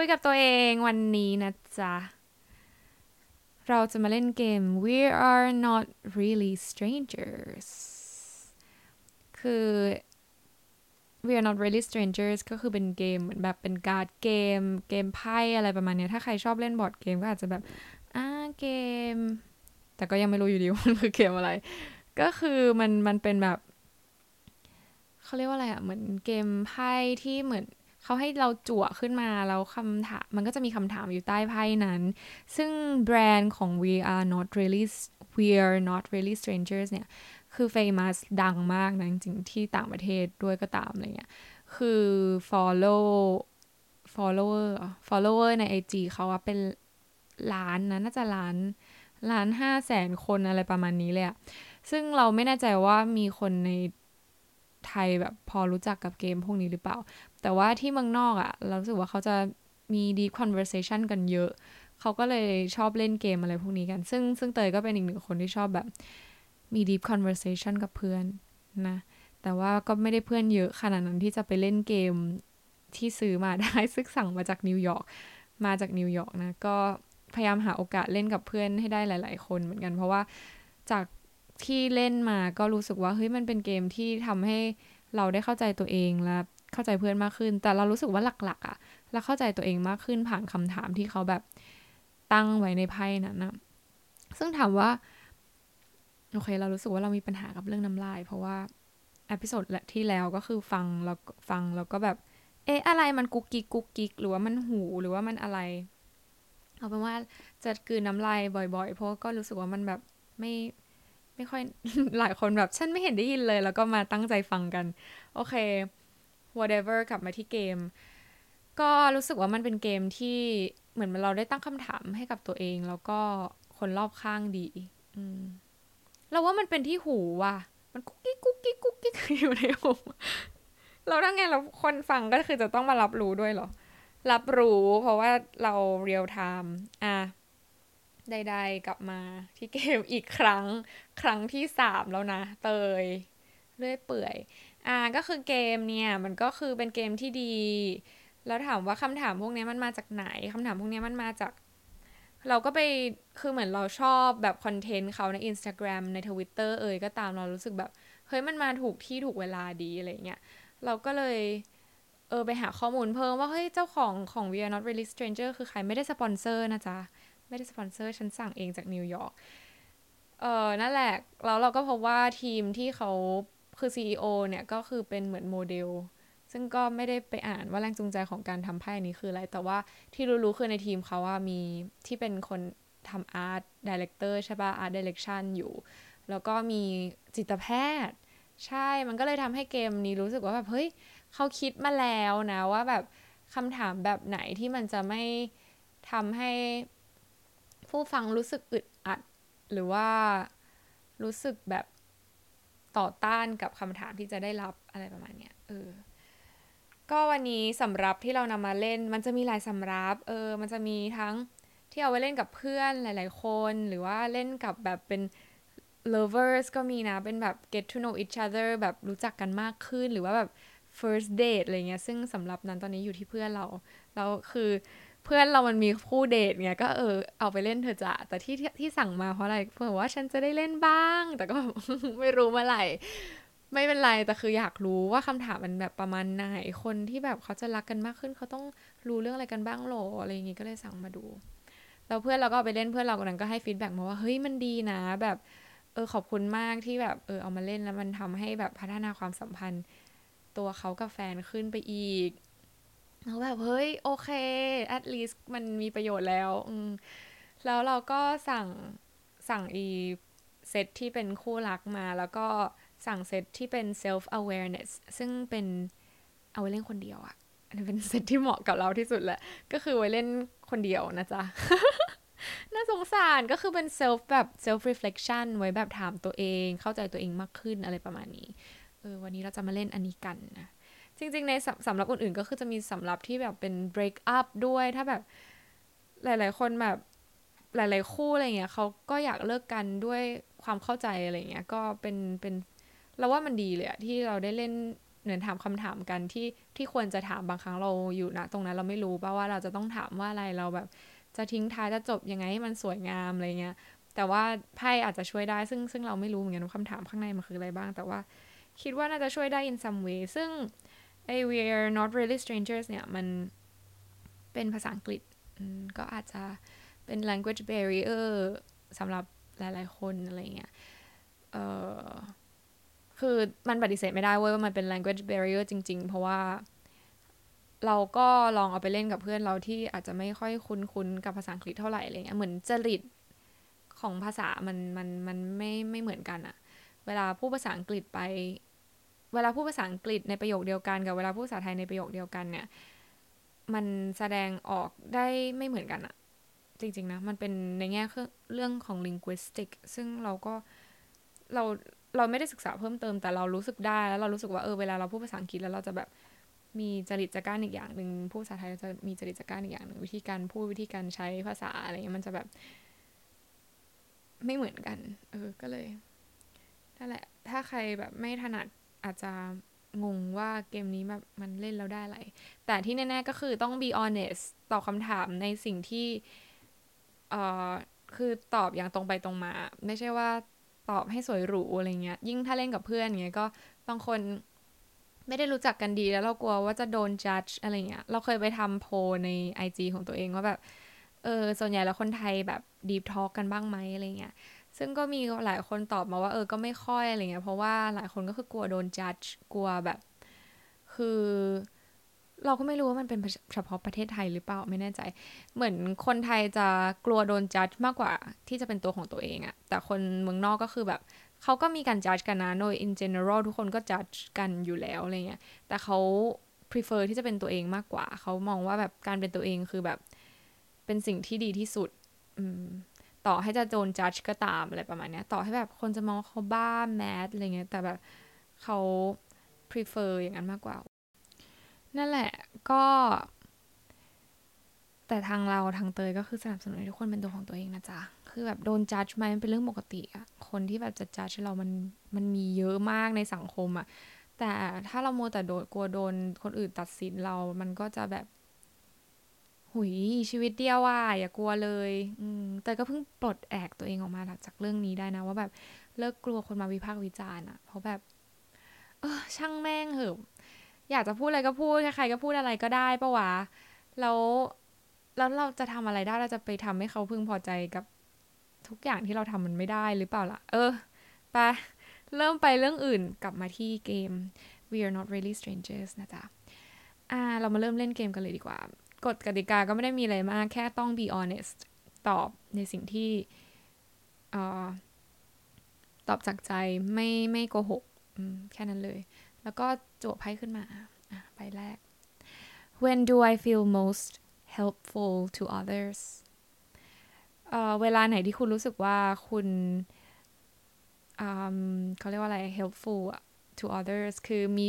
คุยกับตัวเองวันนี้นะจ๊ะ เราจะมาเล่นเกม We are not really strangers คือ We are not really strangers ก็คือเป็นเกมเหมือนแบบเป็นการ์ดเกม เกมไพ่อะไรประมาณเนี้ยถ้าใครชอบเล่นบอร์ดเกมก็อาจจะแบบอ่าเกม แต่ก็ยังไม่รู้อยู่ดีว่ามันคือเกมอะไร ก็คือมันมันเป็นแบบเขาเรียกว่าอะไรอะเหมือนเกมไพ่ที่เหมือน เขาให้เราจั่วขึ้นมาแล้วคำถามมันก็จะมีคำถามอยู่ใต้ไพ่นั้น ซึ่งแบรนด์ของ we are not really we are not really strangers เนี่ย คือ famous ดังมากนะจริงที่ต่างประเทศด้วยก็ตามอะไรเงี้ย คือ follow follower follower ใน IG เขาอะเป็นล้านนะ น่าจะล้านล้านห้าแสนคนอะไรประมาณนี้เลยอะซึ่งเราไม่แน่ใจว่ามีคนในไทยแบบพอรู้จักกับเกมพวกนี้หรือเปล่า แต่ว่าที่เมืองนอกอะเราสึกว่าเขาจะมี deep conversation กันเยอะ เขาก็เลยชอบเล่นเกมอะไรพวกนี้กัน ซึ่งซึ่งเตยก็เป็นอีกหนึ่งคนที่ชอบแบบมี deep conversation กับเพื่อนนะ แต่ว่าก็ไม่ได้เพื่อนเยอะขนาดนั้นที่จะไปเล่นเกมที่ซื้อมาได้ซึ่งสั่งมาจากนิวยอร์ก มาจากนิวยอร์กนะ ก็พยายามหาโอกาสเล่นกับเพื่อนให้ได้หลาย ๆ คนเหมือนกัน เพราะว่าจากที่เล่นมาก็รู้สึกว่าเฮ้ยมันเป็นเกมที่ทำให้เราได้เข้าใจตัวเองและ เข้าใจเพื่อนมากขึ้น แต่เรารู้สึกว่าหลักๆอะเราเข้าใจตัวเองมากขึ้นผ่านคำถามที่เขาแบบตั้งไว้ในไพ่นั้นนะซึ่งถามว่าโอเค เรารู้สึกว่าเรามีปัญหากับเรื่องน้ำลาย เพราะว่าอพิโซดที่แล้วก็คือฟังแล้วฟังแล้วก็แบบ เอ๊ะอะไรมันกุกกิกกุกกิกหรือว่ามันหูหรือว่ามันอะไร เอาเป็นว่าจะกืนน้ำลายบ่อยๆ เพราะก็รู้สึกว่ามันแบบไม่ไม่ค่อยหลายคนแบบ ฉันไม่เห็นได้ยินเลย แล้วก็มาตั้งใจฟังกัน โอเค whatever กลับมาที่เกม ก็รู้สึกว่ามันเป็นเกมที่เหมือนเราได้ตั้งคำถามให้กับตัวเอง แล้วก็คนรอบข้างดี อืมเราว่ามันเป็นที่หูว่ะ มันกุ๊กกิ๊กกุ๊กกิ๊กกุ๊กกิ๊กอยู่ในหูเราทั้งไงเราคนฟังก็คือจะต้องมารับรู้ด้วยเหรอ รับรู้เพราะว่าเรา real time อะใดๆกลับมาที่เกมอีกครั้ง ครั้งที่สามแล้วนะ เตย เรื่อยเปื่อย อ่าก็คือเกมเนี่ยมันก็คือเป็นเกมที่ดี แล้วถามว่าคำถามพวกนี้มันมาจากไหนคำถามพวกนี้มันมาจาก เราก็ไปคือเหมือนเราชอบแบบ content เขาใน Instagram ใน Twitter เอ่ยก็ตามเรารู้สึกแบบเฮ้ยมันมาถูกที่ถูกเวลาดีอะไรเงี้ยเราก็เลยเออไปหาข้อมูลเพิ่มว่าเฮ้ยเจ้าของของ We Are Not Really Stranger คือใครไม่ได้สปอนเซอร์นะจ๊ะ ไม่ได้สปอนเซอร์ฉันสั่งเองจากนิวยอร์กเออนั่นแหละแล้วเราก็พบว่าทีมที่เขา คือ CEO เนี่ยก็คือเป็นเหมือนโมเดล ซึ่งก็ไม่ได้ไปอ่านว่าแรงจูงใจของการทำไพ่นี้คืออะไร แต่ว่าที่รู้ๆคือในทีมเขาว่ามีที่เป็นคนทำ art director ใช่ป่ะ art direction อยู่ แล้วก็มีจิตแพทย์ ใช่ มันก็เลยทำให้เกมนี้รู้สึกว่าแบบเฮ้ยเขาคิดมาแล้วนะว่าแบบคำถามแบบไหนที่มันจะไม่ทำให้ผู้ฟังรู้สึกอึดอัด หรือว่ารู้สึกแบบ ต่อต้านกับคำถามที่จะได้รับอะไรประมาณเนี้ยเออก็วันนี้สำรับที่เรานำมาเล่น มันจะมีหลายสำรับเออ มันจะมีทั้งที่เอาไว้เล่นกับเพื่อนหลาย ๆ คน หรือว่าเล่นกับแบบเป็น lovers ก็มีนะ เป็นแบบ get to know each other แบบรู้จักกันมากขึ้น หรือว่าแบบ first date อะไรเงี้ย ซึ่งสำหรับนั้นตอนนี้อยู่ที่เพื่อนเรา เราคือ พื่อนเรามันมีคู่เดทเงี้ยก็เออเอาไปเล่นเธอจะแต่ที่ที่สั่งมาเพราะอะไรเพื่อว่าฉันจะได้เล่นบ้าง แต่ก็ไม่รู้เมื่อไหร่ไม่เป็นไรแต่คืออยากรู้ว่าคำถามมันแบบประมาณไหนคนที่แบบเขาจะรักกันมากขึ้นเขาต้องรู้เรื่องอะไรกันบ้างหรออะไรอย่างงี้ก็เลยสั่งมาดูแล้วเพื่อนเราก็ไปเล่นเพื่อนเราคนนั้นก็ให้ฟีดแบ็กมาว่าเฮ้ยมันดีนะ แบบเออขอบคุณมากที่แบบเออเอามาเล่นแล้วมันทำให้แบบพัฒนาความสัมพันธ์ ตัวเขากับแฟนขึ้นไปอีก แล้วแบบเฮ้ยโอเค at least มันมีประโยชน์แล้วอืมแล้วเราก็สั่งสั่งอีเซตที่เป็นคู่รักมา แล้วก็สั่งเซตที่เป็น self awareness ซึ่งเป็นเอาไว้เล่นคนเดียวอะอันนี้เป็นเซตที่เหมาะกับเราที่สุดแหละ ก็คือไว้เล่นคนเดียวนะจ๊ะ น่าสงสารก็คือเป็น self แบบ self reflection ไว้แบบถามตัวเอง เข้าใจตัวเองมากขึ้นอะไรประมาณนี้ เออวันนี้เราจะมาเล่นอันนี้กันนะ จริง ๆ ในสำหรับอื่นๆ ก็คือจะมีสำหรับที่แบบเป็น break up ด้วยถ้าแบบหลาย ๆ คนแบบหลาย ๆ คู่อะไรเงี้ยเขาก็อยากเลิกกันด้วยความเข้าใจอะไรเงี้ยก็เป็นเป็นเราว่ามันดีเลยอะที่เราได้เล่นเหมือนถามคำถามกันที่ที่ควรจะถามบางครั้งเราอยู่นะตรงนั้นเราไม่รู้ป่าว่าเราจะต้องถามว่าอะไรเราแบบจะทิ้งท้ายจะจบยังไงให้มันสวยงามอะไรเงี้ยแต่ว่าไพ่อาจจะช่วยได้ซึ่งซึ่งเราไม่รู้เหมือนกันว่าคำถามข้างในมันคืออะไรบ้าง แต่ว่าคิดว่าน่าจะช่วยได้ in some way ซึ่ง ไอ้ we are not really strangers เนี่ย มันเป็นภาษาอังกฤษก็อาจจะเป็น language barrier สำหรับหลาย ๆ คนอะไรเงี้ยเออคือมันปฏิเสธไม่ได้เว้ยว่ามันเป็น language barrier จริง ๆ เพราะว่าเราก็ลองเอาไปเล่นกับเพื่อนเราที่อาจจะไม่ค่อยคุ้นๆกับภาษาอังกฤษเท่าไหร่อะไรเงี้ยเหมือนจริตของภาษามันมันมันไม่ไม่เหมือนกันอะเวลาพูดภาษาอังกฤษไป เวลาพูดภาษาอังกฤษในประโยคเดียวกันกับเวลาพูดภาษาไทยในประโยคเดียวกันเนี่ย มันแสดงออกได้ไม่เหมือนกันอะจริงๆนะ มันเป็นในแง่เรื่องของ linguistic ซึ่งเราก็เราเราไม่ได้ศึกษาเพิ่มเติมแต่เรารู้สึกได้แล้วเรารู้สึกว่าเออเวลาเราพูดภาษาอังกฤษแล้วเราจะแบบมีจริตจักรานอีกอย่างหนึ่งพูดภาษาไทยจะมีจริตจักรานอีกอย่างหนึ่งวิธีการพูดวิธีการใช้ภาษาอะไรเงี้ยมันจะแบบ ไม่เหมือนกัน เออก็เลยนั่นแหละ ถ้าใครแบบไม่ถนัด อาจจะงงว่าเกมนี้แบบมันเล่นแล้วได้อะไร แต่ที่แน่ ๆ ก็คือต้อง be honest ตอบคำถามในสิ่งที่ เอ่อ คือตอบอย่างตรงไปตรงมา ไม่ใช่ว่าตอบให้สวยหรูอะไรเงี้ย ยิ่งถ้าเล่นกับเพื่อนเงี้ยก็บางคนไม่ได้รู้จักกันดีแล้วเรากลัวว่าจะโดนจัดอะไรเงี้ย เราเคยไปทำโพใน IG ของตัวเองว่าแบบ เออ ส่วนใหญ่แล้วคนไทยแบบดีฟทอล์กกันบ้างไหมอะไรเงี้ย ซึ่งก็มีหลายคนตอบมาว่าเออก็ไม่ค่อยอะไรเงี้ยเพราะว่าหลายคนก็คือกลัวโดนจัดกลัวแบบ คือ เราก็ไม่รู้ว่ามันเป็นเฉพาะประเทศไทยหรือเปล่าไม่แน่ใจ เหมือนคนไทยจะกลัวโดนจัดมากกว่าที่จะเป็นตัวของตัวเองอะแต่คนเมืองนอกก็คือแบบเขาก็มีการจัดกันนะโดย in general ทุกคนก็จัดกันอยู่แล้วอะไรเงี้ยแต่เขา prefer ที่จะเป็นตัวเองมากกว่า เขามองว่าแบบการเป็นตัวเองคือแบบเป็นสิ่งที่ดีที่สุด อืม ต่อให้จะโดนจัดก็ตามอะไรประมาณนี้ต่อให้แบบคนจะมองเขาบ้าแมสอะไรเงี้ย แต่แบบเขา prefer อย่างนั้นมากกว่า นั่นแหละก็ แต่ทางเราทางเตยก็คือสนับสนุนให้ทุกคนเป็นตัวของตัวเองนะจ๊ะ คือแบบโดนจัดไหมมันเป็นเรื่องปกติอะคนที่แบบจะจัดเรามันมันมีเยอะมากในสังคมอะแต่ถ้าเราโมแต่โดนกลัวโดนคนอื่นตัดสินเรา มันก็จะแบบ หุยชีวิตเดียวว่าอย่ากลัวเลย อืมแต่ก็เพิ่งปลดแอกตัวเองออกมาจากเรื่องนี้ได้นะ ว่าแบบเลิกกลัวคนมาวิพากษ์วิจารณ์อะเพราะแบบ เออช่างแม่งเหอะอยากจะพูดอะไรก็พูดใครๆก็พูดอะไรก็ได้ปะวะแล้วแล้วเราจะทำอะไรได้เราจะไปทำให้เขาพึงพอใจกับทุกอย่างที่เราทำมันไม่ได้หรือเปล่าล่ะ เออไปเริ่มไปเรื่องอื่นกลับมาที่เกม We are not really strangers นะจ๊ะอ่าเรามาเริ่มเล่นเกมกันเลยดีกว่า กฎกติกาก็ไม่ได้มีอะไรมาก แค่ต้อง be honest ตอบในสิ่งที่อตอบจากใจไม่ไม่โกหกแค่นั้นเลย แล้วก็จทย์ไพ่ขึ้นมาไปแรก When do I feel most helpful to others เวลาไหนที่คุณรู้สึกว่าคุณเขาเรียกว่าอะไร helpful to others คือมี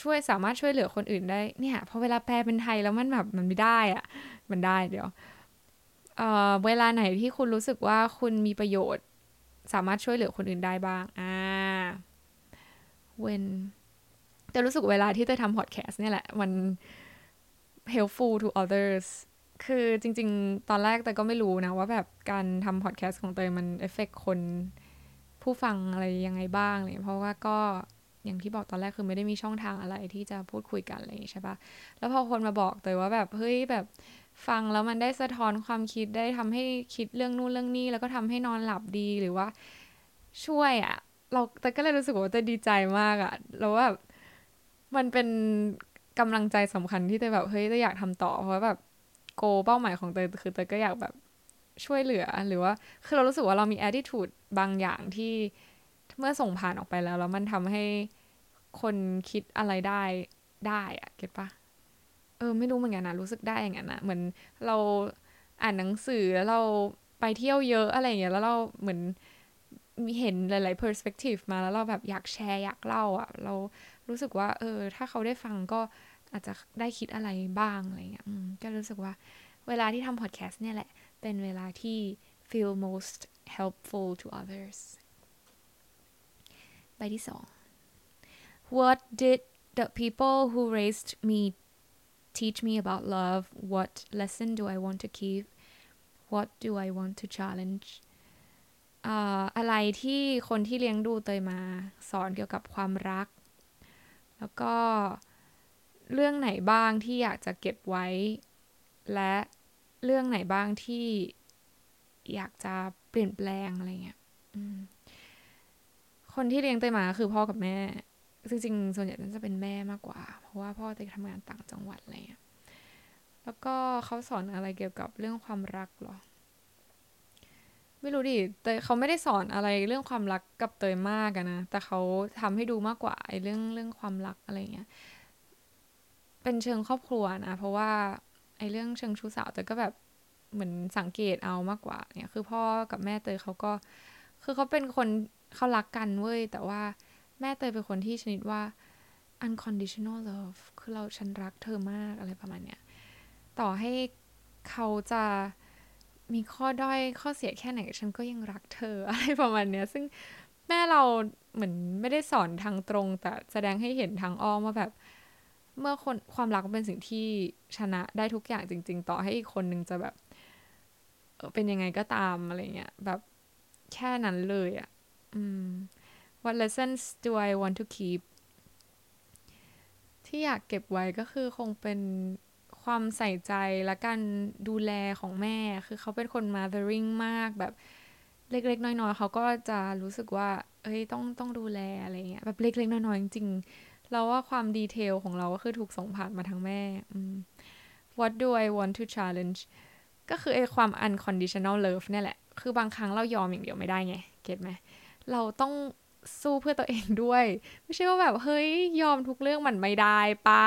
ช่วยสามารถช่วยเหลือคนอื่นได้เนี่ยพอเวลาแปลเป็นไทยแล้วมันแบบมันไม่ได้อะมันได้เดี๋ยวเเวลาไหนที่คุณรู้สึกว่าคุณมีประโยชน์ สามารถช่วยเหลือคนอื่นได้บ้างอ่า when แต่รู้สึกเวลาที่เตยทำพอดแคสต์เนี่ยแหละมัน helpful to others คือจริง ๆ ตอนแรกแต่ก็ไม่รู้นะ ว่าแบบการทำพอดแคสต์ของเตยมันเอฟเฟกคนผู้ฟังอะไรยังไงบ้างเลยเพราะว่าก็ อย่างที่บอกตอนแรกคือไม่ได้มีช่องทางอะไรที่จะพูดคุยกันอะไรอย่างนี้ใช่ปะแล้วพอคนมาบอกเตยว่าแบบเฮ้ยแบบฟังแล้วมันได้สะท้อนความคิดได้ทำให้คิดเรื่องนู่นเรื่องนี้ แล้วก็ทำให้นอนหลับดีหรือว่าช่วยอะเราแต่ก็เลยรู้สึกว่าเตยดีใจมากอะแล้วว่ามันเป็นกำลังใจสำคัญที่เตยแบบเฮ้ยเตยอยากทำต่อเพราะแบบโกเป้าหมายของเตยคือเตยก็อยากแบบช่วยเหลือหรือว่าคือเรารู้สึกว่าเรามี attitude บางอย่างที่ เมื่อส่งผ่านออกไปแล้วแล้วมันทำให้คนคิดอะไรได้ได้อะเก็ตปะเออ ไม่รู้เหมือนกันนะรู้สึกได้อย่างนั้นนะเหมือนเราอ่านหนังสือแล้วเราไปเที่ยวเยอะอะไรอย่างเงี้ยแล้วเราเหมือนมีเห็นหลายๆ perspective มาแล้วเราแบบอยากแชร์อยากเล่าอะ เรารู้สึกว่า เออ ถ้าเขาได้ฟังก็อาจจะได้คิดอะไรบ้างอะไรเงี้ยก็รู้สึกว่าเวลาที่ทำพอดแคสต์เนี่ยแหละ เป็นเวลาที่ feel most helpful to others ที่สอง what did the people who raised me teach me about love what lesson do I want to keep what do I want to challenge อ่าอะไรที่คนที่เลี้ยงดูเตยมาสอนเกี่ยวกับความรัก แล้วก็เรื่องไหนบ้างที่อยากจะเก็บไว้ และเรื่องไหนบ้างที่อยากจะเปลี่ยนแปลงอะไรเงี้ย อืม คนที่เลี้ยงเตยมาคือพ่อกับแม่จริงๆส่วนใหญ่จะเป็นแม่มากกว่า เพราะว่าพ่อเตยทำงานต่างจังหวัดอะไรเงี้ยแล้วก็เขาสอนอะไรเกี่ยวกับเรื่องความรักหรอ ไม่รู้ดิเตยเขาไม่ได้สอนอะไรเรื่องความรักกับเตยมากอะนะ แต่เขาทำให้ดูมากกว่าไอ้เรื่องเรื่องความรักอะไรเงี้ย เป็นเชิงครอบครัวนะ เพราะว่าไอ้เรื่องเชิงชู้สาวเตยก็แบบเหมือนสังเกตเอามากกว่าเนี่ย คือพ่อกับแม่เตยเขาก็ คือเขาเป็นคนเขารักกันเว้ย แต่ว่าแม่เตยเป็นคนที่ชนิดว่า unconditional love คือเราฉันรักเธอมากอะไรประมาณเนี้ย ต่อให้เขาจะมีข้อด้อยข้อเสียแค่ไหน ฉันก็ยังรักเธออะไรประมาณเนี้ย ซึ่งแม่เราเหมือนไม่ได้สอนทางตรง แต่แสดงให้เห็นทางอ้อมว่าแบบ เมื่อคนความรักเป็นสิ่งที่ชนะได้ทุกอย่างจริง ๆ ต่อให้อีกคนนึงจะแบบเออเป็นยังไงก็ตามอะไรเงี้ยแบบ แค่นั้นเลยอะ่ะ What lessons do I want to keep ที่อยากเก็บไว้ก็คือคงเป็นความใส่ใจและการดูแลของแม่ คือเขาเป็นคน mothering มากแบบเล็กๆ น้อยๆ เขาก็จะรู้สึกว่า เอ้ย ต้อง ต้องดูแลอะไรเงี้ย แบบเล็กๆ น้อยๆ จริงๆ เราว่าความดีเทลของเราก็คือถูกส่งผ่านมาทางแม่ What do I want to challenge ก็คือไอความ unconditional love เนี่ยแหละ คือบางครั้งเรายอมอย่างเดียวไม่ได้ไง เก็ตไหม เราต้องสู้เพื่อตัวเองด้วย ไม่ใช่ว่าแบบ เฮ้ย ยอมทุกเรื่องมันไม่ได้ปะ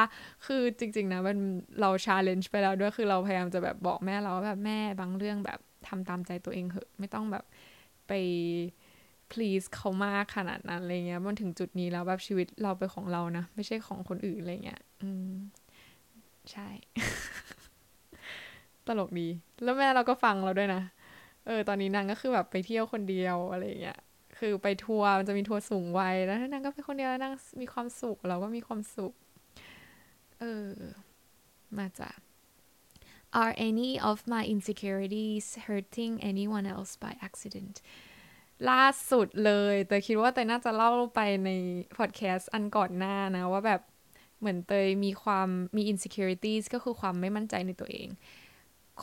คือจริง ๆ นะมันเราชาเลนจ์ไปแล้วด้วยคือเราพยายามจะแบบบอกแม่เราว่าแบบแม่บางเรื่องแบบทำตามใจตัวเองเหอะไม่ต้องแบบไป please เขามากขนาดนั้นอะไรเงี้ยมันถึงจุดนี้แล้วแบบชีวิตเราเป็นของเรานะ ไม่ใช่ของคนอื่นอะไรเงี้ยอืมใช่ ตลกดี แล้วแม่เราก็ฟังเราด้วยนะ เออตอนนี้นางก็คือแบบไปเที่ยวคนเดียวอะไรเงี้ยคือไปทัวร์มันจะมีทัวร์สูงวัยแล้วนางก็ไปคนเดียวแล้วนางมีความสุขเราก็มีความสุข เออ มาจ้ะ Are any of my insecurities hurting anyone else by accident ล่าสุดเลยแต่คิดว่าเตยน่าจะเล่าไปในพอดแคสต์อันก่อนหน้านะ ว่าแบบเหมือนเตยมีความมี insecurities ก็คือความไม่มั่นใจในตัวเอง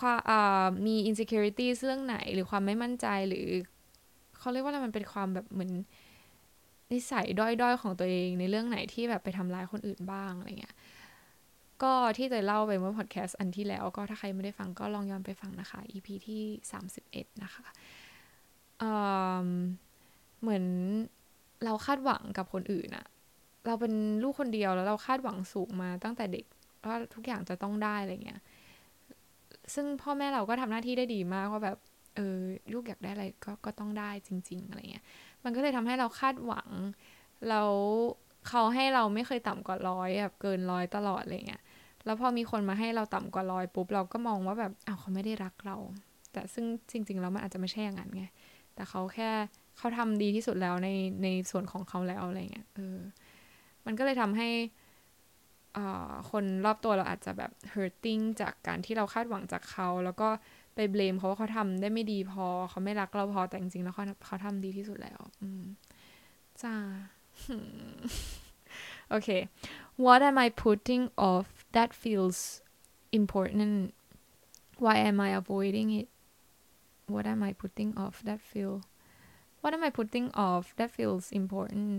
มมี insecurities เรื่องไหน หรือความไม่มั่นใจหรือเขาเรียกว่าอะไรมันเป็นความแบบเหมือนนิสัยด้อยๆของตัวเองในเรื่องไหนที่แบบไปทำร้ายคนอื่นบ้างอะไรเงี้ยก็ที่จะเล่าไปเมื่อพอดแคสต์อันที่แล้วก็ถ้าใครไม่ได้ฟังก็ลองย้อนไปฟังนะคะ EP ที่ 31 นะคะเเหมือนเราคาดหวังกับคนอื่นอะเราเป็นลูกคนเดียวแล้วเราคาดหวังสูงมาตั้งแต่เด็กว่าทุกอย่างจะต้องได้อะไรเงี้ย ซึ่งพ่อแม่เราก็ทำหน้าที่ได้ดีมากว่าแบบเออลูกอยากได้อะไรก็ก็ต้องได้จริง ๆ อะไรเงี้ย มันก็เลยทำให้เราคาดหวัง แล้วเขาให้เราไม่เคยต่ำกว่าร้อยแบบเกินร้อยตลอดอะไรเงี้ย แล้วพอมีคนมาให้เราต่ำกว่าร้อยปุ๊บเราก็มองว่าแบบอ้าวเขาไม่ได้รักเรา แต่ซึ่งจริง ๆ แล้วมันอาจจะไม่ใช่อย่างนั้นไง แต่เขาแค่เขาทำดีที่สุดแล้วในในส่วนของเขาแล้วอะไรเงี้ย เออ มันก็เลยทำให้ คนรอบตัวเราอาจจะแบบ hurting จากการที่เราคาดหวังจากเขา แล้วก็ไปเบลมเขาว่าเขาทำได้ไม่ดีพอ เขาไม่รักเราพอแต่จริงๆแล้วเขาเขาทำดีที่สุดแล้ว อืมจ้าโอเค what am I putting off that feels important why am I avoiding it what am I putting off that feel what am I putting off that feels important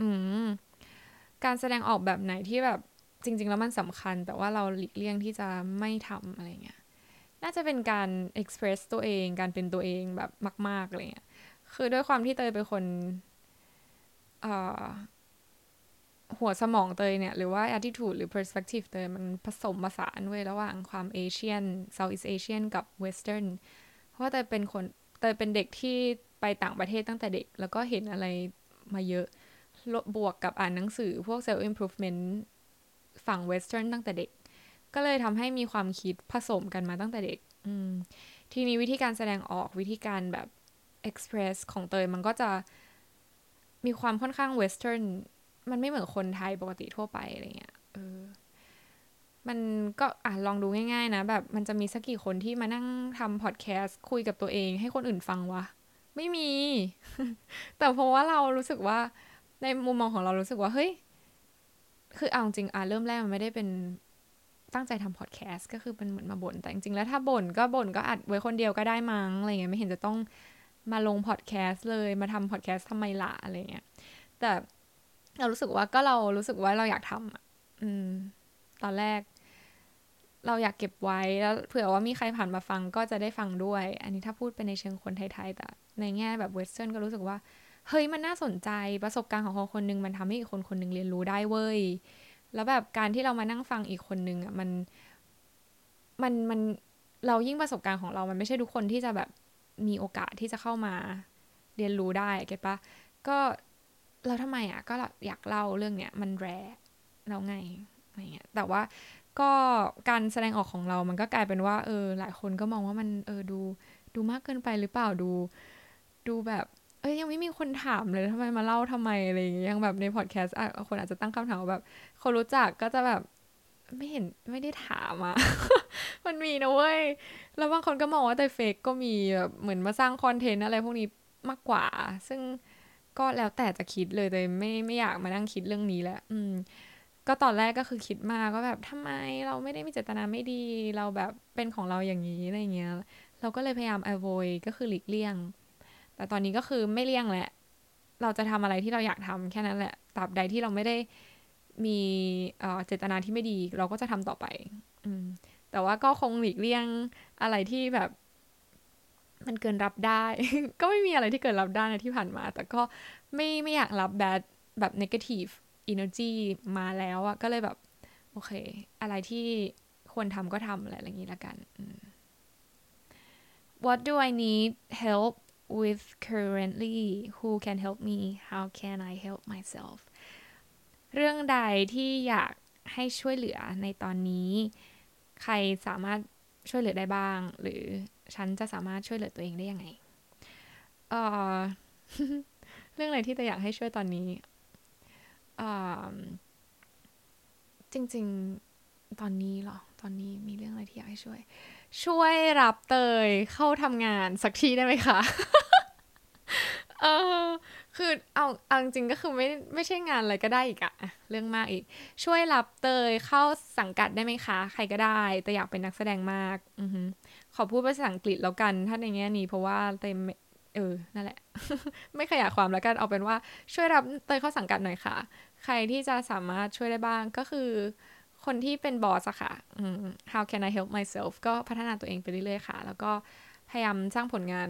อืม การแสดงออกแบบไหนที่แบบจริง ๆ แล้วมันสำคัญ แต่ว่าเราหลีกเลี่ยงที่จะไม่ทำอะไรเงี้ยน่าจะเป็นการ express ตัวเองการเป็นตัวเองแบบมากๆอะไรเงี้ยคือด้วยความที่เตยเป็นคนหัวสมองเตยเนี่ย หรือว่า attitude หรือ perspective เตยมันผสมผสานเว้ยระหว่างความเอเชียน Southeast Asian กับ Western เพราะว่าเตยเป็นคนเตยเป็นเด็กที่ไปต่างประเทศตั้งแต่เด็ก แล้วก็เห็นอะไรมาเยอะ บวกกับอ่านหนังสือพวก self improvement ฝั่ง western ตั้งแต่เด็ก ก็เลยทำให้มีความคิดผสมกันมาตั้งแต่เด็กทีนี้วิธีการแสดงออกวิธีการแบบ express ของเตยมันก็จะมีความค่อนข้าง western มันไม่เหมือนคนไทยปกติทั่วไปอะไรเงี้ยเออมันก็อะลองดูง่ายๆนะ แบบมันจะมีสักกี่คนที่มานั่งทำพอดแคสต์คุยกับตัวเองให้คนอื่นฟังวะ ไม่มี แต่เพราะว่าเรารู้สึกว่า ในมุมมองของเรารู้สึกว่าเฮ้ย คือเอาจริงอะเริ่มแรกมันไม่ได้เป็นตั้งใจทำพอดแคสต์ก็คือเป็นเหมือนมาบ่นแต่จริงๆแล้วถ้าบ่นก็บ่นก็อัดไว้คนเดียวก็ได้มั้งอะไรเงี้ยไม่เห็นจะต้องมาลงพอดแคสต์เลยมาทำพอดแคสต์ทำไมละอะไรเงี้ยแต่เรารู้สึกว่าก็เรารู้สึกว่าเราอยากทำอืม ตอนแรก เราอยากเก็บไว้แล้วเผื่อว่ามีใครผ่านมาฟังก็จะได้ฟังด้วย อันนี้ถ้าพูดเป็นในเชิงคนไทยๆแต่ในแง่แบบ Western ก็รู้สึกว่า เฮ้ยมันน่าสนใจประสบการณ์ของคนคนหนึ่งมันทำให้อีกคนคนหนึ่งเรียนรู้ได้เว้ย แล้วแบบการที่เรามานั่งฟังอีกคนหนึ่งอะมันมันมันเรายิ่งประสบการณ์ของเรา มันไม่ใช่ทุกคนที่จะแบบมีโอกาสที่จะเข้ามาเรียนรู้ได้เก็ตปะก็เราทำไมอะก็อยากเล่าเรื่องเนี้ยมันแรเราไงอะไรเงี้ยแต่ว่าก็การแสดงออกของเรา มันก็กลายเป็นว่า เออ หลายคนก็มองว่ามัน เออ ดู ดูมากเกินไปหรือเปล่า ดู ดูแบบ เอ้ยยังไม่มีคนถามเลยทำไมมาเล่าทำไมอะไรอย่างเงี้ยยังแบบในพอดแคสต์คนอาจจะตั้งคำถามแบบคนรู้จักก็จะแบบไม่เห็นไม่ได้ถามอะ มันมีนะเว้ย แล้วบางคนก็มองว่าแต่เฟกก็มีแบบเหมือนมาสร้างคอนเทนต์อะไรพวกนี้มากกว่า ซึ่งก็แล้วแต่จะคิดเลยแต่ไม่ไม่อยากมานั่งคิดเรื่องนี้แหละอืม ก็ตอนแรกก็คือคิดมาก็แบบทำไมเราไม่ได้มีเจตนาไม่ดี เราแบบเป็นของเราอย่างนี้อะไรเงี้ย เราก็เลยพยายาม avoid ก็คือหลีกเลี่ยง แต่ตอนนี้ก็คือไม่เลี่ยงแหละ เราจะทำอะไรที่เราอยากทำแค่นั้นแหละตราบใดที่เราไม่ได้มีเจตนาที่ไม่ดี เราก็จะทำต่อไป อืม แต่ว่าก็คงหลีกเลี่ยงอะไรที่แบบ มันเกินรับได้ ก็ไม่มีอะไรที่เกินรับได้ในที่ผ่านมา แต่ก็ไม่ไม่อยากรับ bad แบบ negative energy มาแล้วอะก็เลยแบบ โอเค อะไรที่ควรทำก็ทำอะไรอย่างนี้ละกัน What do I need help with currently Who can help me How can I help myself เรื่องใดที่อยากให้ช่วยเหลือในตอนนี้ ใครสามารถช่วยเหลือได้บ้าง หรือฉันจะสามารถช่วยเหลือตัวเองได้ยังไงเออเรื่องอะไรที่จะอยากให้ช่วยตอนนี้จริง ๆ ตอนนี้หรอ ตอนนี้มีเรื่องอะไรที่อยากให้ช่วย ช่วยรับเตยเข้าทำงานสักทีได้ไหมคะ เออคือเอาเอาจริงก็คือไม่ไม่ใช่งานอะไรก็ได้อีกอะเรื่องมากอีก ช่วยรับเตยเข้าสังกัดได้ไหมคะ ใครก็ได้ แต่อยากเป็นนักแสดงมากอือขอพูดภาษาอังกฤษแล้วกัน ถ้าในแง่นี้เพราะว่าเตยเออ นั่นแหละ ไม่ขยายความแล้วกันเอาเป็นว่าช่วยรับเตยเข้าสังกัดหน่อยค่ะ ใครที่จะสามารถช่วยได้บ้างก็คือ คนที่เป็นบอสอะค่ะ how can I help myself ก็พัฒนาตัวเองไปเรื่อยๆค่ะ แล้วก็พยายามสร้างผลงาน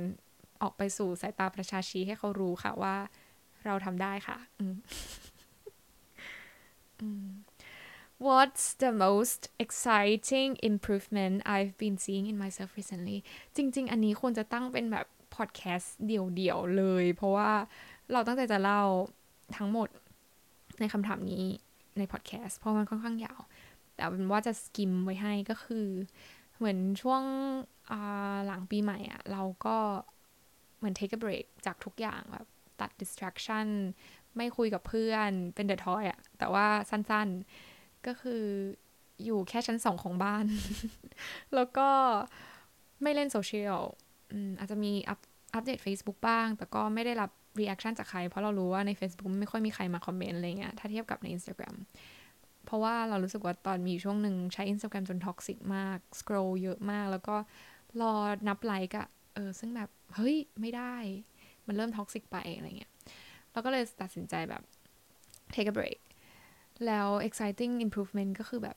ออกไปสู่สายตาประชาชีให้เขารู้ค่ะว่าเราทำได้ค่ะ What's the most exciting improvement I've been seeing in myself recently จริง ๆ อันนี้ควรจะตั้งเป็นแบบพอดแคสต์เดี่ยวๆเลย เพราะว่าเราตั้งใจจะเล่าทั้งหมดในคำถามนี้ในพอดแคสต์เพราะมันค่อนข้างยาว แต่เป็นว่าจะ skim ไว้ให้ก็คือ เหมือนช่วงหลังปีใหม่อะเราก็เหมือน take a break จากทุกอย่างแบบตัด distraction ไม่คุยกับเพื่อนเป็น detail อะแต่ว่าสั้นๆก็คืออยู่แค่ชั้นสองของบ้าน แล้วก็ไม่เล่นโซเชียลอาจจะมีอัปอัปเดต Facebook บ้าง แต่ก็ไม่ได้รับ reaction จากใคร เพราะเรารู้ว่าใน Facebook ไม่ค่อยมีใครมาคอมเมนต์อะไรเงี้ย ถ้าเทียบกับใน Instagram เพราะว่าเรารู้สึกว่าตอนมีช่วงหนึ่งใช้ Instagram จน toxic มาก scroll เยอะมาก แล้วก็รอนับไลค์อะเออซึ่งแบบเฮ้ยไม่ได้ มันเริ่ม toxic ไปอะไรเงี้ยเราก็เลยตัดสินใจแบบ take a break แล้ว exciting improvement ก็คือแบบ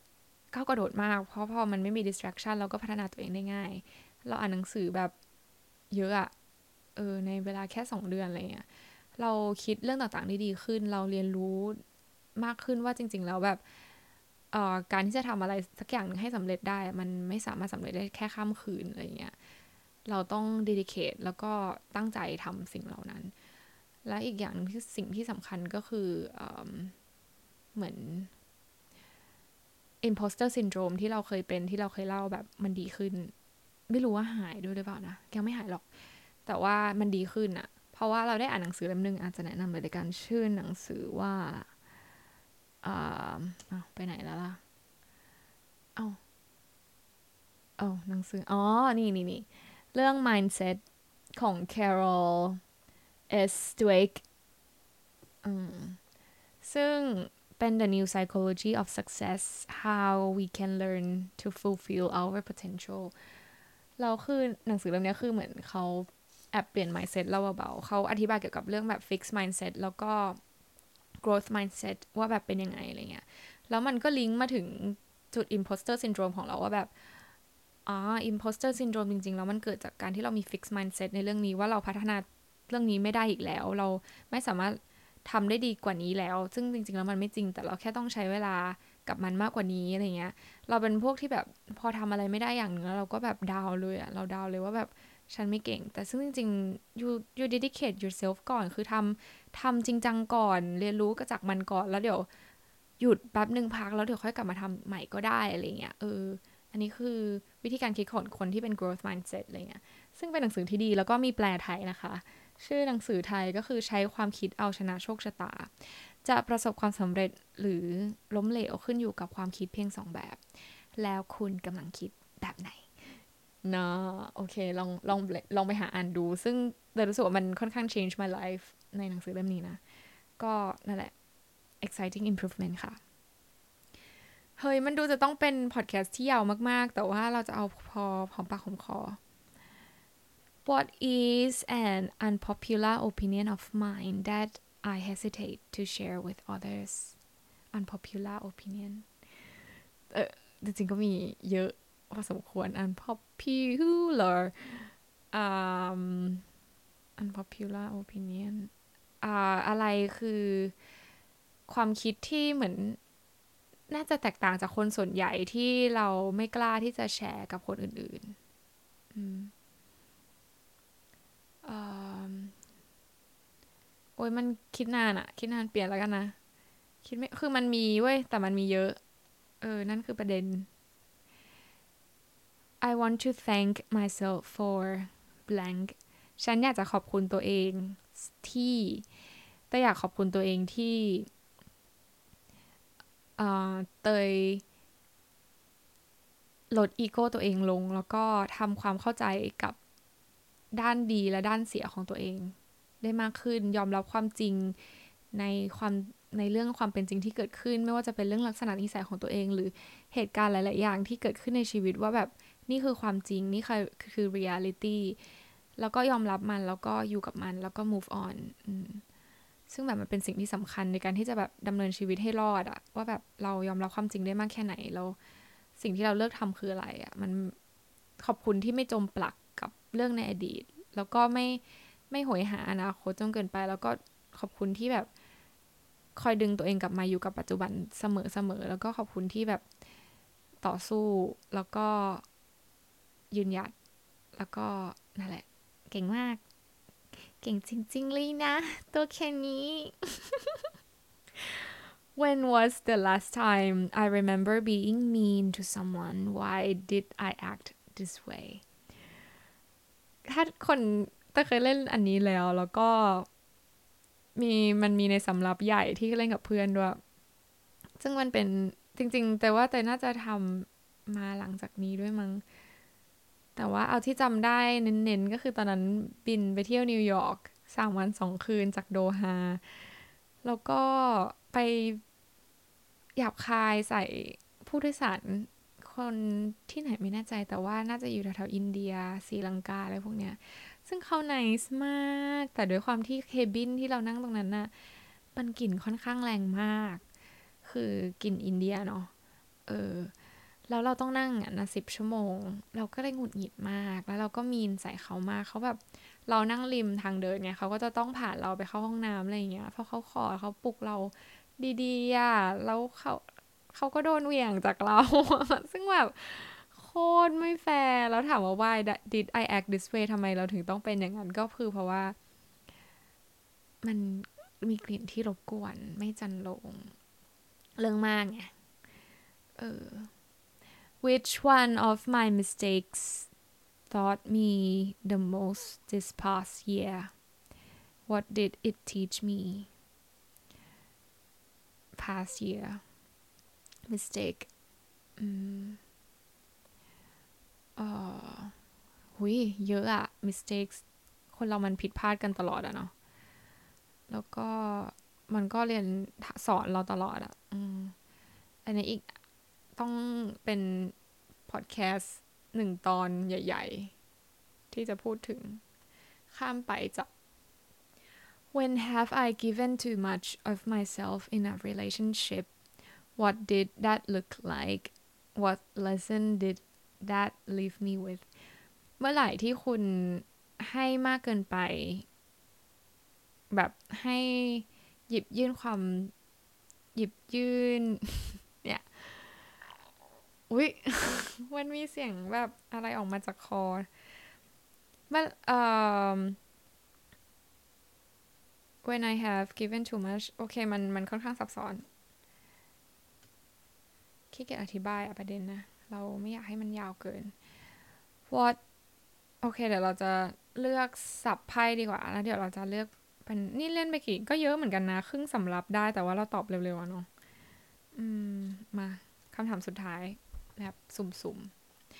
ก้าวกระโดดมาก เพราะพอมันไม่มี distraction เราก็พัฒนาตัวเองได้ง่าย เราอ่านหนังสือแบบเยอะอะเออในเวลาแค่สองเดือนอะไรเงี้ยเราคิดเรื่องต่างๆได้ดีขึ้น เราเรียนรู้มากขึ้นว่าจริง ๆ แล้วแบบ การที่จะทำอะไรสักอย่างหนึ่งให้สำเร็จได้ มันไม่สามารถสำเร็จได้แค่ข้ามคืนอะไรเงี้ยเราต้องด d ดิเคทแล้วก็ตั้งใจทำสิ่งเหล่านั้น และอีกอย่างนึงที่สิ่งที่สำคัญก็คือเอเหมือน imposter syndrome ที่เราเคยเป็นที่เราเคยเล่าแบบมันดีขึ้น ไม่รู้ว่าหายด้วยหรือเปล่านะยังไม่หายหรอก แต่ว่ามันดีขึ้นอะเพราะว่าเราได้อ่านหนังสือเล่มนึงอาจจะแนะนำเลยในการชื่อหนังสือว่า อ่าเอาไปไหนแล้วล่ะ เอาเอาหนังสือ อ๋อ นี่นี่นี่เรื่อง mindset ของ Carol S. Dweck ซึ่งเป็น The New Psychology of Success How We Can Learn to Fulfill Our Potential เราคือหนังสือเล่มนี้คือเหมือนเขาแอบเปลี่ยน mindset เราเบาๆเขาอธิบายเกี่ยวกับเรื่องแบบ fixed mindset แล้วก็ growth mindset ว่าแบบเป็นยังไงอะไรเงี้ย แล้วมันก็ลิงก์มาถึงจุด imposter syndrome ของเราว่าแบบอ๋อ imposter syndrome จริง ๆ แล้วมันเกิดจากการที่เรามี fixed mindset ในเรื่องนี้ว่าเราพัฒนาเรื่องนี้ไม่ได้อีกแล้ว เราไม่สามารถทำได้ดีกว่านี้แล้ว ซึ่งจริง ๆ แล้วมันไม่จริง แต่เราแค่ต้องใช้เวลากับมันมากกว่านี้อะไรเงี้ย เราเป็นพวกที่แบบพอทำอะไรไม่ได้อย่างนึงแล้วเราก็แบบดาวเลยอะเราดาวเลยว่าแบบฉันไม่เก่ง แต่ซึ่งจริงๆ you you dedicate yourself ก่อน คือทำ ทำจริงจังก่อน เรียนรู้ก็จากมันก่อนแล้วเดี๋ยวหยุดแป๊บหนึ่งพักแล้วเดี๋ยวค่อยกลับมาทำใหม่ก็ได้อะไรเงี้ยเออ อันนี้คือวิธีการคิดของคนที่เป็น growth mindset อะไรเงี้ยซึ่งเป็นหนังสือที่ดีแล้วก็มีแปลไทยนะคะ ชื่อหนังสือไทยก็คือใช้ความคิดเอาชนะโชคชะตา จะประสบความสำเร็จหรือล้มเหลวขึ้นอยู่กับความคิดเพียงสองแบบ แล้วคุณกำลังคิดแบบไหนเนาะโอเคลองลองลองไปหาอ่านดู ซึ่งเลยรู้สึกว่ามันค่อนข้าง change my life ในหนังสือเล่มนี้นะ ก็นั่นแหละ exciting improvement ค่ะ เฮ้ย มันดูจะต้องเป็นพอดแคสต์ที่ยาวมาก ๆ แต่ว่าเราจะเอาพอหอมปากหอมคอ What is an unpopular opinion of mine that I hesitate to share with others unpopular opinion เออจริงๆก็มีเยอะพอสมควร unpopular um unpopular opinion อะไรคือความคิดที่เหมือนน่าจะแตกต่างจากคนส่วนใหญ่ที่เราไม่กล้าที่จะแชร์กับคนอื่นๆอืมโอ้ยมันคิดนานอะคิดนานเปลี่ยนแล้วกันนะ คิดไม่ คือมันมีเว้ย แต่มันมีเยอะ เออ นั่นคือประเด็น I want to thank myself for blank ฉันอยากจะขอบคุณตัวเองที่แต่อยากขอบคุณตัวเองที่เตยลดอีโก้ตัวเองลง แล้วก็ทำความเข้าใจกับด้านดีและด้านเสียของตัวเอง ได้มากขึ้นยอมรับความจริงในความในเรื่องความเป็นจริงที่เกิดขึ้น ไม่ว่าจะเป็นเรื่องลักษณะนิสัยของตัวเอง หรือเหตุการณ์หลาย ๆ อย่างที่เกิดขึ้นในชีวิตว่าแบบนี่คือความจริงนี่คือคือ reality แล้วก็ยอมรับมันแล้วก็อยู่กับมันแล้วก็ move on ซึ่งแบบมันเป็นสิ่งที่สำคัญในการที่จะแบบดำเนินชีวิตให้รอดอะว่าแบบเรายอมรับความจริงได้มากแค่ไหนแล้วสิ่งที่เราเลือกทำคืออะไรอะมันขอบคุณที่ไม่จมปลักกับเรื่องในอดีต แล้วก็ไม่ไม่หวยหาอนาคตจนเกินไป แล้วก็ขอบคุณที่แบบคอยดึงตัวเองกลับมาอยู่กับปัจจุบันเสมอเสมอแล้วก็ขอบคุณที่แบบต่อสู้แล้วก็ยืนหยัดแล้วก็นั่นแหละ เก่งมาก เก่งจริง ๆ เลยนะ ตัวแค่นี้ When was the last time I remember being mean to someone why did I act this way ถ้าคนแต่เคยเล่นอันนี้แล้วแล้วก็มีมันมีในสำรับใหญ่ที่เล่นกับเพื่อนด้วย ซึ่งมันเป็นจริง ๆ แต่ว่าแต่น่าจะทำมาหลังจากนี้ด้วยมั้ง แต่ว่าเอาที่จำได้เน้นๆ ก็คือตอนนั้นบินไปเที่ยวนิวยอร์กสามวันสองคืนจากโดฮา แล้วก็ไปหยาบคายใส่ผู้โดยสารคนที่ไหนไม่แน่ใจแต่ว่าน่าจะอยู่แถวๆอินเดียศรีลังกาอะไรพวกเนี้ย ซึ่งเขา nice มาก แต่ด้วยความที่ cabin ที่เรานั่งตรงนั้นน่ะมันกลิ่นค่อนข้างแรงมาก คือกลิ่นอินเดียเนาะเออ แล้วเราต้องนั่งอะนะสิบชั่วโมง เราก็เลยหงุดหงิดมาก แล้วเราก็มีนใส่เขามากเขาแบบ เรานั่งริมทางเดินเนี่ยเขาก็จะต้องผ่านเราไปเข้าห้องน้ำอะไรเงี้ยเพราะเขาขอเขาปลุกเราดีๆอะแล้วเขาเขาก็โดนเหวี่ยงจากเรา ซึ่งแบบโคตรไม่แฟร์แล้วถามว่า why did I act this way ทำไมเราถึงต้องเป็นอย่างนั้นก็คือเพราะว่า มันมีกลิ่นที่รบกวนไม่จันลง เรื่องมากไงเออ which one of my mistakes taught me the most this past year what did it teach me past year mistake อืมเออหุยเยอะอะ mistakes คนเรามันผิดพลาดกันตลอดอะเนาะ แล้วก็มันก็เรียนสอนเราตลอดอะอืมอันนี้อีก ต้องเป็นพอดแคสต์หนึ่งตอนใหญ่ ๆ ที่จะพูดถึงข้ามไปจาก When have I given too much of myself in a relationship? What did that look like? What lesson did that leave me with? เมื่อไหร่ที่คุณให้มากเกินไป แบบให้หยิบยื่นความหยิบยื่น อุ๊ยมันมีเสียงแบบอะไรออกมาจากคอมันเอ่อ when I have given too much โอเค มัน มันค่อนข้างซับซ้อนขี้เกียจอธิบายอะประเด็นนะ เราไม่อยากให้มันยาวเกิน what โอเค เดี๋ยวเราจะเลือกสับไพ่ดีกว่า แล้วเดี๋ยวเราจะเลือกเป็นนี่เล่นไปกี่ก็เยอะเหมือนกันนะ ครึ่งสำรับได้แต่ว่าเราตอบเร็วๆเนาะอืม มาคำถามสุดท้าย แบบสุ่ม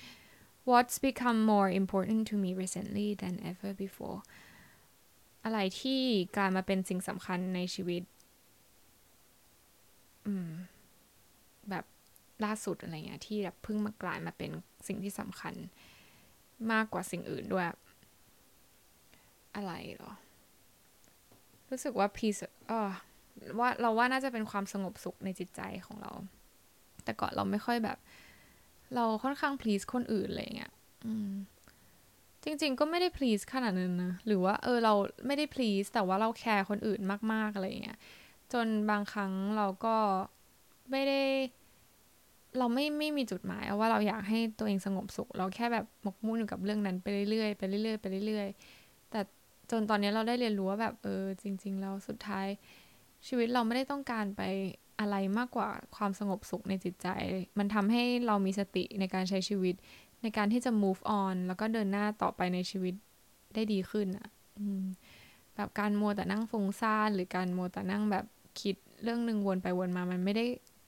ๆ What's become more important to me recently than ever before อะไรที่กลายมาเป็นสิ่งสำคัญในชีวิต อืม แบบล่าสุดอะไรเงี้ยที่แบบเพิ่งมากลายมาเป็นสิ่งที่สำคัญ มากกว่าสิ่งอื่นด้วย อะไรหรอ รู้สึกว่า peace เออว่าเราว่าน่าจะเป็นความสงบสุขในจิตใจของเรา แต่ก่อนเราไม่ค่อยแบบ เราค่อนข้าง please คนอื่นอะไรเงี้ยอืมจริง ๆ ก็ไม่ได้ please ขนาดนั้นนะ หรือว่าเออเราไม่ได้ please แต่ว่าเราแคร์คนอื่นมาก ๆ อะไรเงี้ย จนบางครั้งเราก็ไม่ได้ เราไม่ไม่มีจุดหมายว่าเราอยากให้ตัวเองสงบสุข เราแค่แบบหมกมุ่นอยู่กับเรื่องนั้นไปเรื่อยๆไปเรื่อยๆไปเรื่อยๆ แต่จนตอนนี้เราได้เรียนรู้ว่าแบบเออจริง ๆ แล้วสุดท้ายชีวิตเราไม่ได้ต้องการไป อะไรมากกว่าความสงบสุขในจิตใจ มันทำให้เรามีสติในการใช้ชีวิต ในการที่จะ move on แล้วก็เดินหน้าต่อไปในชีวิตได้ดีขึ้นอะ่ะแบบการมัวแต่นั่งฟุ้งซ่านหรือการมัวแต่นั่งแบบคิดเรื่องหนึ่งวนไปวนมา มันไม่ได้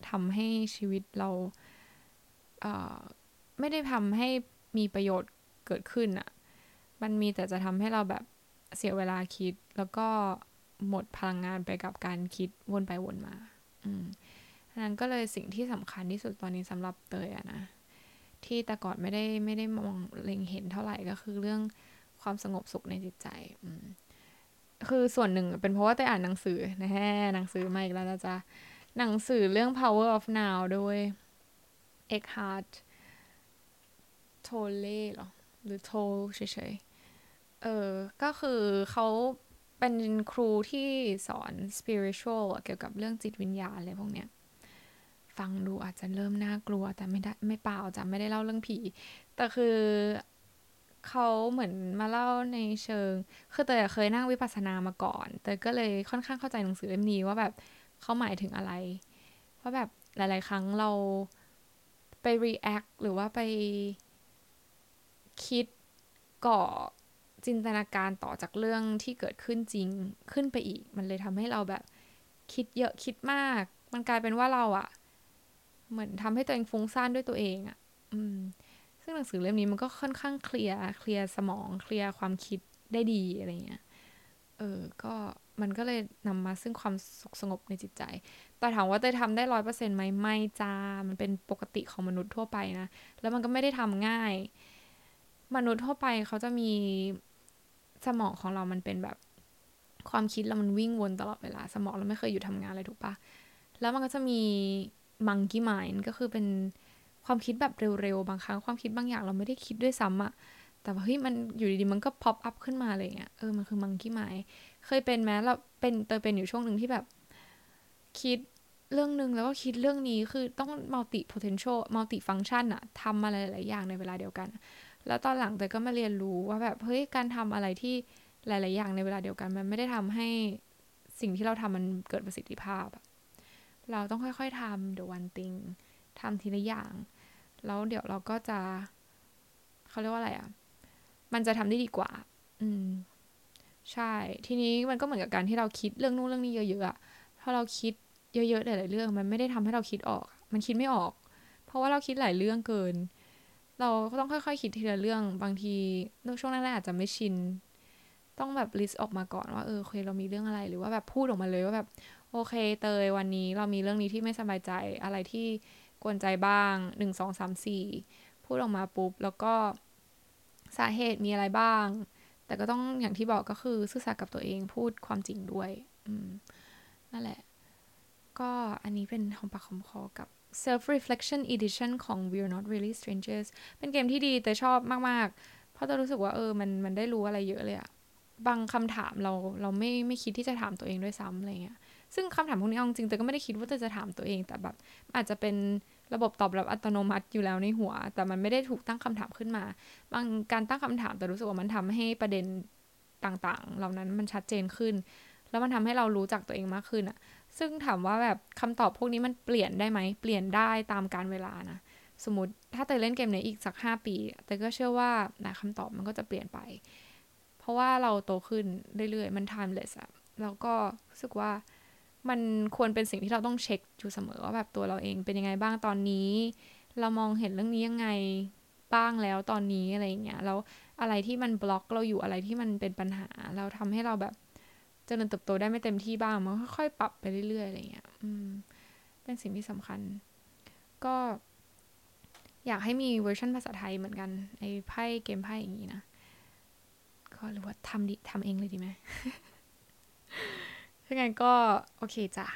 ทำให้ชีวิตเราเอ่อไม่ได้ทำให้มีประโยชน์เกิดขึ้นอะ่ะ มันมีแต่จะทำให้เราแบบเสียเวลาคิดแล้วก็หมดพลังงานไปกับการคิดวนไปวนมา อืมนั้นก็เลยสิ่งที่สำคัญที่สุดตอนนี้สำหรับเตยอะนะ ที่แต่ก่อนไม่ได้ไม่ได้มองเล็งเห็นเท่าไหร่ก็คือเรื่องความสงบสุขในจิตใจ อืมคือส่วนหนึ่งเป็นเพราะว่าเตยอ่านหนังสือนะฮะหนังสือมาอีกแล้วนะจ๊ะหนังสือเรื่อง power of now โดย Eckhart Tolle หรอ หรือ Tolle เฉยๆ เออ ก็คือเขา เป็นครูที่สอน spiritual เกี่ยวกับเรื่องจิตวิญญาณอะไรพวกเนี้ย ฟังดูอาจจะเริ่มน่ากลัวแต่ไม่ได้ไม่เปล่าจะไม่ได้เล่าเรื่องผี แต่คือเขาเหมือนมาเล่าในเชิง คือเตยเคยนั่งวิปัสสนามาก่อน เตยก็เลยค่อนข้างเข้าใจหนังสือเล่มนี้ว่าแบบเขาหมายถึงอะไรว่าแบบหลาย ๆ ครั้งเราไป react หรือว่าไปคิดก่อ จินตนาการต่อจากเรื่องที่เกิดขึ้นจริงขึ้นไปอีก มันเลยทำให้เราแบบคิดเยอะคิดมาก มันกลายเป็นว่าเราอะเหมือนทำให้ตัวเองฟุ้งซ่านด้วยตัวเองอะอืม ซึ่งหนังสือเล่มนี้มันก็ค่อนข้างเคลียร์เคลียร์สมองเคลียร์ความคิดได้ดีอะไรเงี้ย เออ ก็มันก็เลยนำมาซึ่งความสุขสงบในจิตใจ แต่ถามว่าเตยทำได้ร้อยเปอร์เซ็นต์ไหมไม่จ้า มันเป็นปกติของมนุษย์ทั่วไปนะ แล้วมันก็ไม่ได้ทำง่าย มนุษย์ทั่วไปเขาจะมี สมองของเรามันเป็นแบบความคิดเรามันวิ่งวนตลอดเวลา สมองเราไม่เคยอยู่ทำงานเลยถูกปะแล้วมันก็จะมี monkey mind ก็คือเป็นความคิดแบบเร็วๆ บางครั้งความคิดบางอย่างเราไม่ได้คิดด้วยซ้ำอะแต่ว่าเฮ้ยมันอยู่ดีๆมันก็ pop up ขึ้นมาเลยเงี้ยเออมันคือ monkey mind เคยเป็นไหมเราเป็นเคยเป็นอยู่ช่วงหนึ่งที่แบบ คิดเรื่องหนึ่งแล้วก็คิดเรื่องนี้คือต้อง multi potential multi function อะทำอะไรหลายอย่างในเวลาเดียวกัน แล้วตอนหลังเตยก็มาเรียนรู้ว่าแบบเฮ้ยการทำอะไรที่หลาย ๆ อย่างในเวลาเดียวกันมันไม่ได้ทำให้สิ่งที่เราทำมันเกิดประสิทธิภาพ เราต้องค่อย ๆทำ the one thing ทำทีละอย่าง แล้วเดี๋ยวเราก็จะเขาเรียกว่าอะไรอะ่ะ มันจะทำได้ดีกว่า อืม ใช่ ทีนี้มันก็เหมือนกับการที่เราคิดเรื่องนู้นเรื่องนี้เยอะ ๆอะถ้าเราคิดเยอะ ๆ หลาย ๆ เรื่อง มันไม่ได้ทำให้เราคิดออก มันคิดไม่ออก เพราะว่าเราคิดหลายเรื่องเกิน เราก็ต้องค่อยๆคิดทีละเรื่องบางทีช่วงแรกๆอาจจะไม่ชิน ต้องแบบลิสต์ออกมาก่อนว่าเออโอเคเรามีเรื่องอะไรหรือว่าแบบพูดออกมาเลยว่าแบบโอเคเตยวันนี้เรามีเรื่องนี้ที่ไม่สบายใจอะไรที่กวนใจบ้างหนึ่งสองสามสี่พูดออกมาปุ๊บ แล้วก็สาเหตุมีอะไรบ้าง แต่ก็ต้องอย่างที่บอกก็คือซื่อสัตย์กับตัวเองพูดความจริงด้วย อืม นั่นแหละ ก็อันนี้เป็นของปากของคอกับ self reflection edition ของ we're not really strangers เป็นเกมที่ดีแต่ชอบมาก ๆ เพราะจะรู้สึกว่าเออมันมันได้รู้อะไรเยอะเลยอะบางคำถามเราเราไม่ไม่คิดที่จะถามตัวเองด้วยซ้ำอะไรเงี้ยซึ่งคำถามพวกนี้เอาจริงแต่ก็ไม่ได้คิดว่าจะจะถามตัวเอง แต่แบบอาจจะเป็นระบบตอบรับอัตโนมัติอยู่แล้วในหัว แต่มันไม่ได้ถูกตั้งคำถามขึ้นมา บางการตั้งคำถามแต่รู้สึกว่ามันทำให้ประเด็นต่างๆ เหล่านั้นมันชัดเจนขึ้น แล้วมันทำให้เรารู้จักตัวเองมากขึ้นอะ ซึ่งถามว่าแบบคำตอบพวกนี้มันเปลี่ยนได้ไหม เปลี่ยนได้ตามการเวลานะ สมมติถ้าเตยเล่นเกมในอีกสักห้าปีเตยก็เชื่อว่านะคำตอบมันก็จะเปลี่ยนไป เพราะว่าเราโตขึ้นเรื่อยๆ มัน timeless อะแล้วก็รู้สึกว่ามันควรเป็นสิ่งที่เราต้องเช็คอยู่เสมอว่าแบบตัวเราเองเป็นยังไงบ้างตอนนี้ เรามองเห็นเรื่องนี้ยังไงบ้างแล้วตอนนี้อะไรเงี้ยแล้วอะไรที่มันบล็อกเราอยู่อะไรที่มันเป็นปัญหา เราทำให้เราแบบ จริญเติบโตได้ไม่เต็มที่บ้างมันค่อยๆปรับไปเรื่อยๆอะไรเงี้ยอืม เป็นสิ่งที่สำคัญ ก็ อยากให้มีเวอร์ชันภาษาไทยเหมือนกันไอ้ไพ่เกมไพ่อย่างนี้นะก็หรือว่าทำดิทำเองเลยดีไหมถ้างั้นก็โอเคจ้ะ